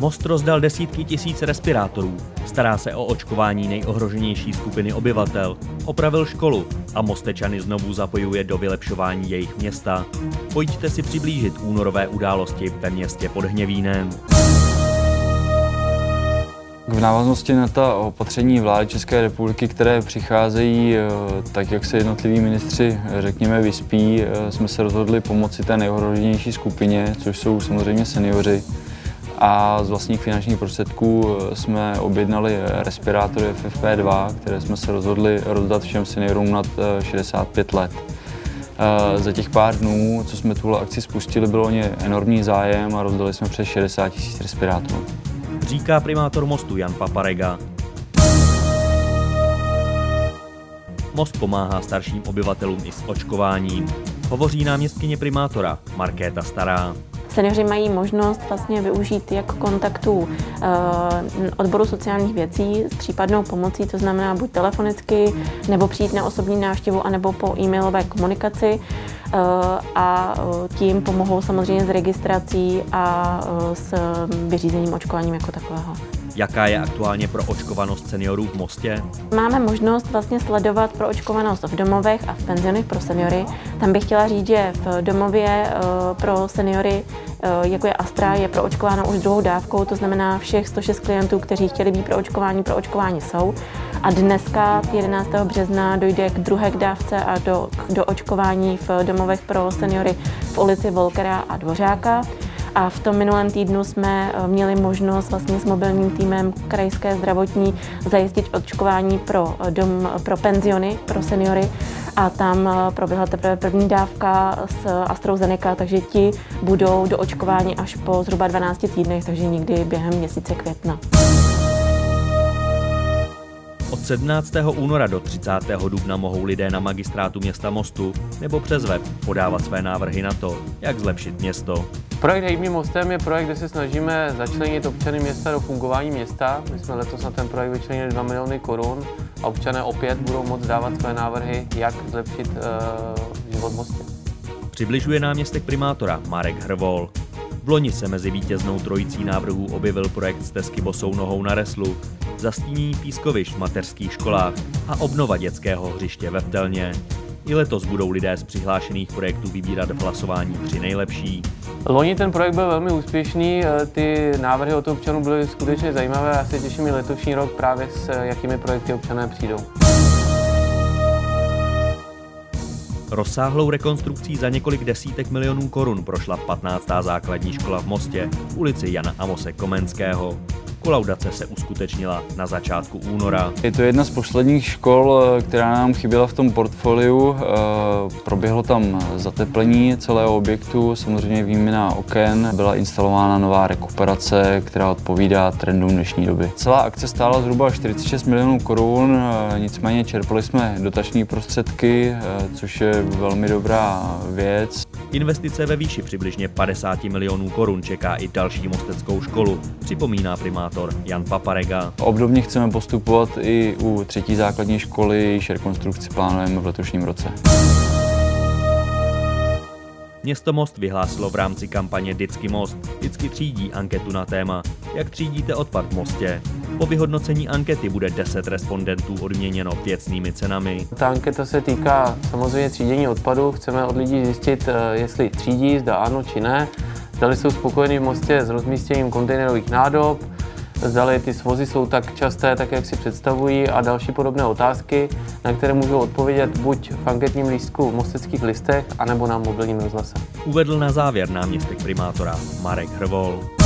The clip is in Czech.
Most rozdal desítky tisíc respirátorů, stará se o očkování nejohroženější skupiny obyvatel, opravil školu a Mostečany znovu zapojuje do vylepšování jejich města. Pojďte si přiblížit únorové události ve městě pod Hněvínem. V návaznosti na ta opatření vlády České republiky, které přicházejí, eh, tak jak se jednotliví ministři, řekněme, vyspí, eh, jsme se rozhodli pomoci té nejohroženější skupině, což jsou samozřejmě seniori. A z vlastních finančních prostředků eh, jsme objednali respirátory FFP2, které jsme se rozhodli rozdat všem seniorům nad 65 let. Za těch pár dnů, co jsme tuhle akci spustili, bylo o ně enormní zájem a rozdali jsme přes 60 000 respirátorů říká primátor mostu Jan Paparega. Most pomáhá starším obyvatelům i s očkováním. Hovoří náměstkyně primátora Markéta Stará. Seniori mají možnost vlastně využít jak kontaktu eh, odboru sociálních věcí s případnou pomocí, to znamená buď telefonicky, nebo přijít na osobní návštěvu, anebo po e-mailové komunikaci eh, a eh, tím pomohou samozřejmě s registrací a s vyřízením očkováním jako takového. Jaká je aktuálně pro očkovanost seniorů v Mostě? Máme možnost vlastně sledovat pro očkovanost v domovech a v penzionech pro seniory. Tam bych chtěla říct, že v domově pro seniory Eh, jako je Astra, je proočkována už druhou dávkou, to znamená všech 106 klientů, kteří chtěli být proočkováni, proočkováni jsou. A dneska, 11. března, dojde k druhé dávce a do, do očkování v domovech pro seniory v ulici Volkera a Dvořáka. A v tom minulém týdnu jsme eh, měli možnost vlastně s mobilním týmem krajské zdravotní zajistit očkování pro, eh, dom, pro penziony, pro seniory a tam eh, proběhla teprve první dávka s AstraZeneca, takže ti budou do očkování až po zhruba 12 týdnech, takže nikdy během měsíce května. Od 17. února do 30. dubna mohou lidé na magistrátu města Mostu nebo přes web podávat své návrhy na to, jak zlepšit město. Projekt Hejmým mostem je projekt, kde se snažíme začlenit občany města do fungování města. My jsme letos na ten projekt vyčlenili 2 miliony korun a občané opět budou moct dávat své návrhy, jak zlepšit uh, život v Mostě. Přibližuje náměstek primátora Marek Hrvol. V loni se mezi vítěznou trojicí návrhů objevil projekt Stezky bosou nohou na reslu, zastínění pískovišť v mateřských školách a obnova dětského hřiště ve Vtelně. I letos budou lidé z přihlášených projektů vybírat v hlasování tři nejlepší. Loni ten projekt byl velmi úspěšný, eh, ty návrhy od občanů byly skutečně zajímavé a já se těším i letošní rok právě s eh, jakými projekty občané přijdou. Rozsáhlou rekonstrukcí za několik desítek milionů korun prošla 15. základní škola v Mostě v ulici Jana Amose Komenského. Kolaudace se uskutečnila na začátku února. Je to jedna z posledních škol, která nám chyběla v tom portfoliu. Eh, proběhlo tam zateplení celého objektu, samozřejmě výměna oken, byla instalována nová rekuperace, která odpovídá trendům dnešní doby. Celá akce stála zhruba 46 milionů korun, eh, nicméně čerpali jsme dotační prostředky, eh, což je velmi dobrá věc. Investice ve výši přibližně 50 milionů korun čeká i další mosteckou školu, připomíná primátor Jan Paparega. Obdobně chceme postupovat i u třetí základní školy, jejíž rekonstrukci plánujeme v letošním roce. Město Most vyhlásilo v rámci kampaně Vždycky Most vždycky třídí anketu na téma Jak třídíte odpad v Mostě. Po vyhodnocení ankety bude 10 respondentů odměněno věcnými cenami. Ta anketa se týká samozřejmě třídění odpadu. Chceme od lidí zjistit, eh, jestli třídí, zda ano či ne. Zdali jsou spokojení v Mostě s rozmístěním kontejnerových nádob, zdali ty svozy jsou tak časté, tak jak si představují a další podobné otázky, na které můžou odpovědět buď v anketním lístku v mosteckých listech, anebo na mobilním rozhlase. Uvedl na závěr náměstek primátora Marek Hrvol.